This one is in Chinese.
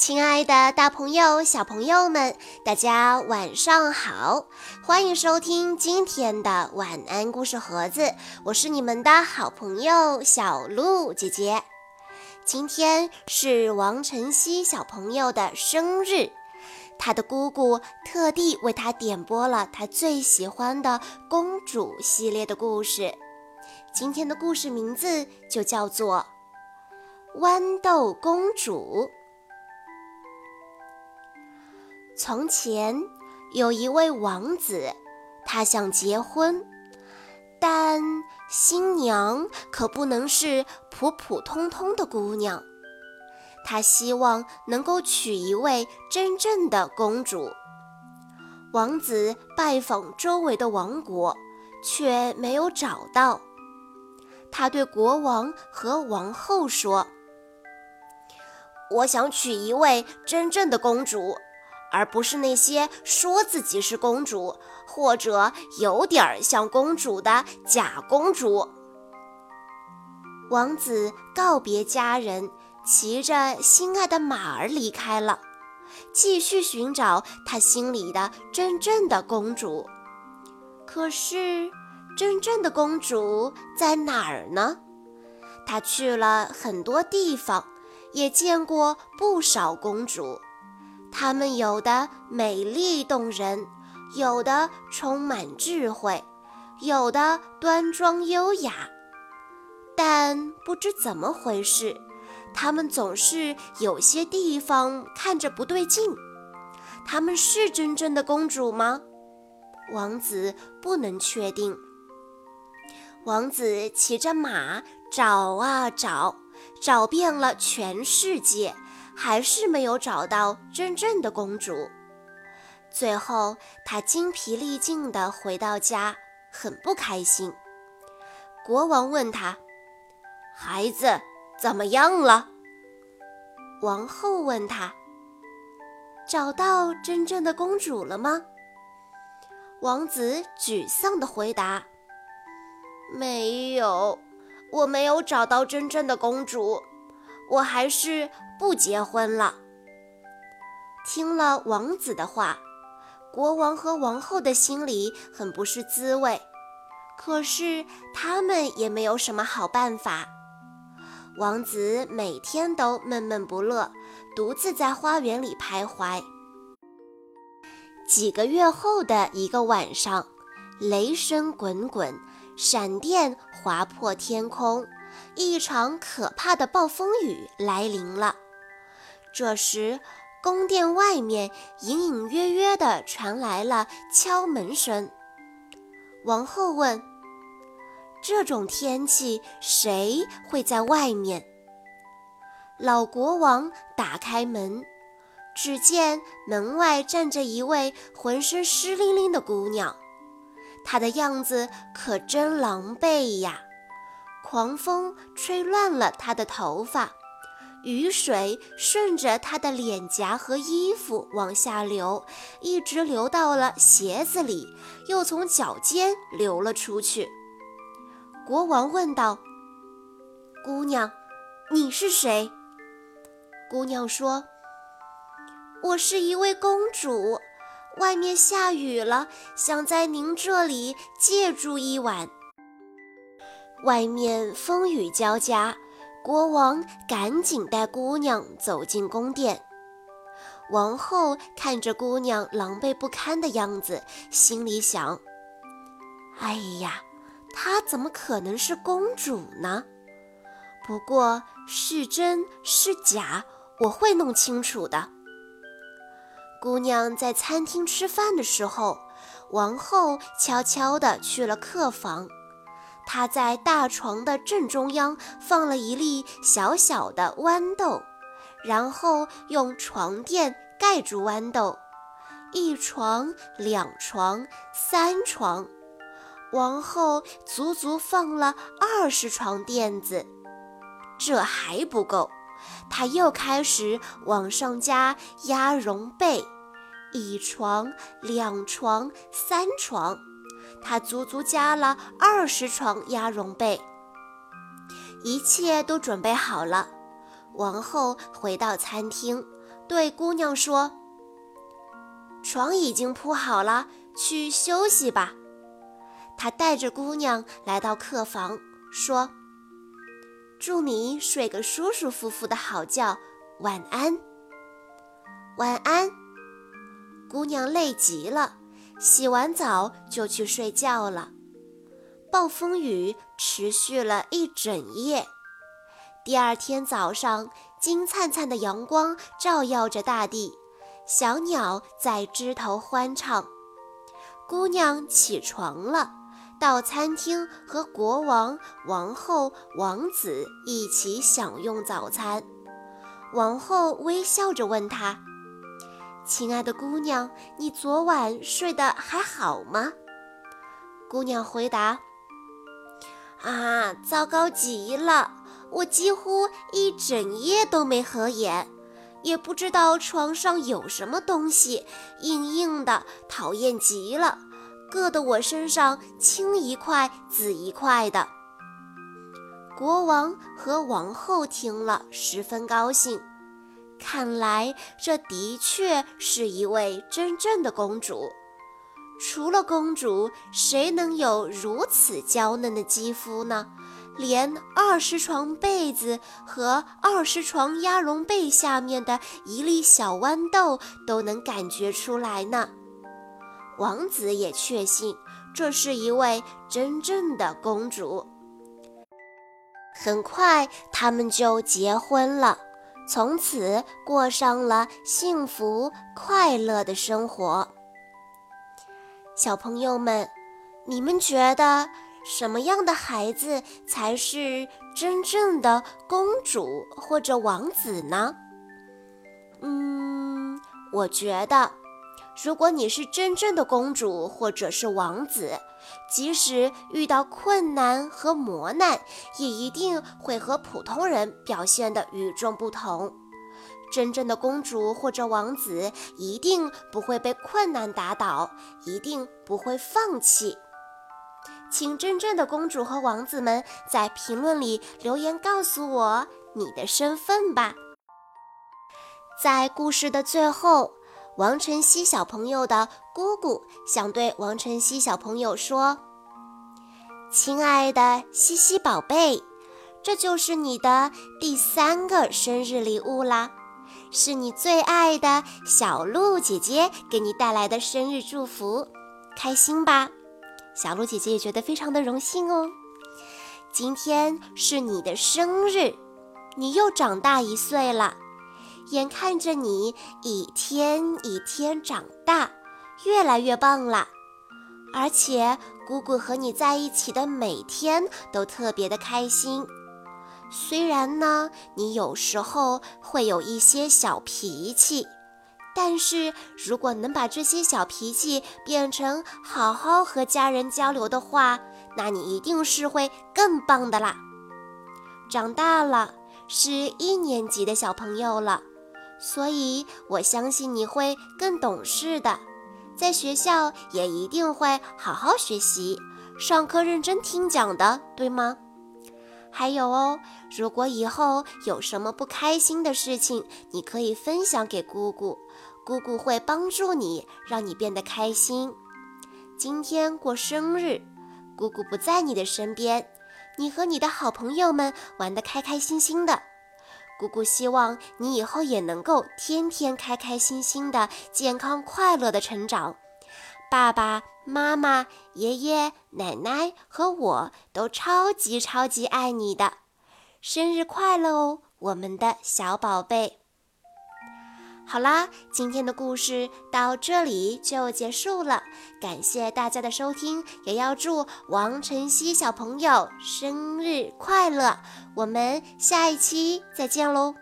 亲爱的，大朋友、小朋友们，大家晚上好！欢迎收听今天的晚安故事盒子，我是你们的好朋友小鹿姐姐。今天是王晨曦小朋友的生日，他的姑姑特地为他点播了他最喜欢的公主系列的故事。今天的故事名字就叫做《豌豆公主》。从前有一位王子，他想结婚，但新娘可不能是普普通通的姑娘。他希望能够娶一位真正的公主。王子拜访周围的王国，却没有找到。他对国王和王后说：“我想娶一位真正的公主。”而不是那些说自己是公主或者有点儿像公主的假公主。王子告别家人，骑着心爱的马儿离开了，继续寻找他心里的真正的公主。可是，真正的公主在哪儿呢？他去了很多地方，也见过不少公主。她们有的美丽动人，有的充满智慧，有的端庄优雅，但不知怎么回事，她们总是有些地方看着不对劲。她们是真正的公主吗？王子不能确定。王子骑着马找啊找，找遍了全世界。还是没有找到真正的公主。最后，他精疲力尽地回到家，很不开心。国王问他：“孩子怎么样了？”王后问他：“找到真正的公主了吗？”王子沮丧地回答：“没有，我没有找到真正的公主。”我还是不结婚了。听了王子的话，国王和王后的心里很不是滋味，可是他们也没有什么好办法。王子每天都闷闷不乐，独自在花园里徘徊。几个月后的一个晚上，雷声滚滚，闪电划破天空。一场可怕的暴风雨来临了。这时，宫殿外面隐隐约约地传来了敲门声。王后问：“这种天气，谁会在外面？”老国王打开门，只见门外站着一位浑身湿淋淋的姑娘，她的样子可真狼狈呀！狂风吹乱了她的头发，雨水顺着她的脸颊和衣服往下流，一直流到了鞋子里，又从脚尖流了出去。国王问道：“姑娘，你是谁？”姑娘说：“我是一位公主，外面下雨了，想在您这里借住一晚。”外面风雨交加，国王赶紧带姑娘走进宫殿。王后看着姑娘狼狈不堪的样子，心里想：“哎呀，她怎么可能是公主呢？不过是真是假，我会弄清楚的。”姑娘在餐厅吃饭的时候，王后悄悄地去了客房。他在大床的正中央放了一粒小小的豌豆，然后用床垫盖住豌豆。一床、两床、三床，王后足足放了二十床垫子。这还不够，她又开始往上加鸭绒被。一床、两床、三床。他足足加了二十床鸭绒被，一切都准备好了。王后回到餐厅，对姑娘说：“床已经铺好了，去休息吧。”他带着姑娘来到客房，说：“祝你睡个舒舒服服的好觉，晚安。”晚安。姑娘累极了，洗完澡就去睡觉了。暴风雨持续了一整夜。第二天早上，金灿灿的阳光照耀着大地，小鸟在枝头欢唱。姑娘起床了。到餐厅和国王、王后、王子一起享用早餐。王后微笑着问他：“亲爱的姑娘，你昨晚睡得还好吗？”姑娘回答：“啊，糟糕极了！我几乎一整夜都没合眼，也不知道床上有什么东西，硬硬的，讨厌极了。”硌得我身上青一块紫一块的。国王和王后听了十分高兴，看来这的确是一位真正的公主。除了公主，谁能有如此娇嫩的肌肤呢？连二十床被子和二十床鸭绒被下面的一粒小豌豆都能感觉出来呢。王子也确信这是一位真正的公主。很快，他们就结婚了，从此过上了幸福快乐的生活。小朋友们，你们觉得什么样的孩子才是真正的公主或者王子呢？嗯，我觉得。如果你是真正的公主或者是王子，即使遇到困难和磨难，也一定会和普通人表现得与众不同。真正的公主或者王子一定不会被困难打倒，一定不会放弃。请真正的公主和王子们在评论里留言告诉我你的身份吧。在故事的最后。王晨曦小朋友的姑姑想对王晨曦小朋友说：“亲爱的西西宝贝，这就是你的第三个生日礼物啦，是你最爱的小鹿姐姐给你带来的生日祝福，开心吧？小鹿姐姐也觉得非常的荣幸哦。今天是你的生日，你又长大一岁了。”眼看着你一天一天长大，越来越棒了。而且姑姑和你在一起的每天都特别的开心。虽然呢，你有时候会有一些小脾气，但是如果能把这些小脾气变成好好和家人交流的话，那你一定是会更棒的啦。长大了，是一年级的小朋友了。所以，我相信你会更懂事的，在学校也一定会好好学习，上课认真听讲的，对吗？还有哦，如果以后有什么不开心的事情，你可以分享给姑姑，姑姑会帮助你，让你变得开心。今天过生日，姑姑不在你的身边，你和你的好朋友们玩得开开心心的。姑姑希望你以后也能够天天开开心心的、健康快乐的成长。爸爸妈妈、爷爷奶奶和我都超级超级爱你的，生日快乐哦，我们的小宝贝！好啦，今天的故事到这里就结束了，感谢大家的收听，也要祝王晨曦小朋友生日快乐！我们下一期再见喽。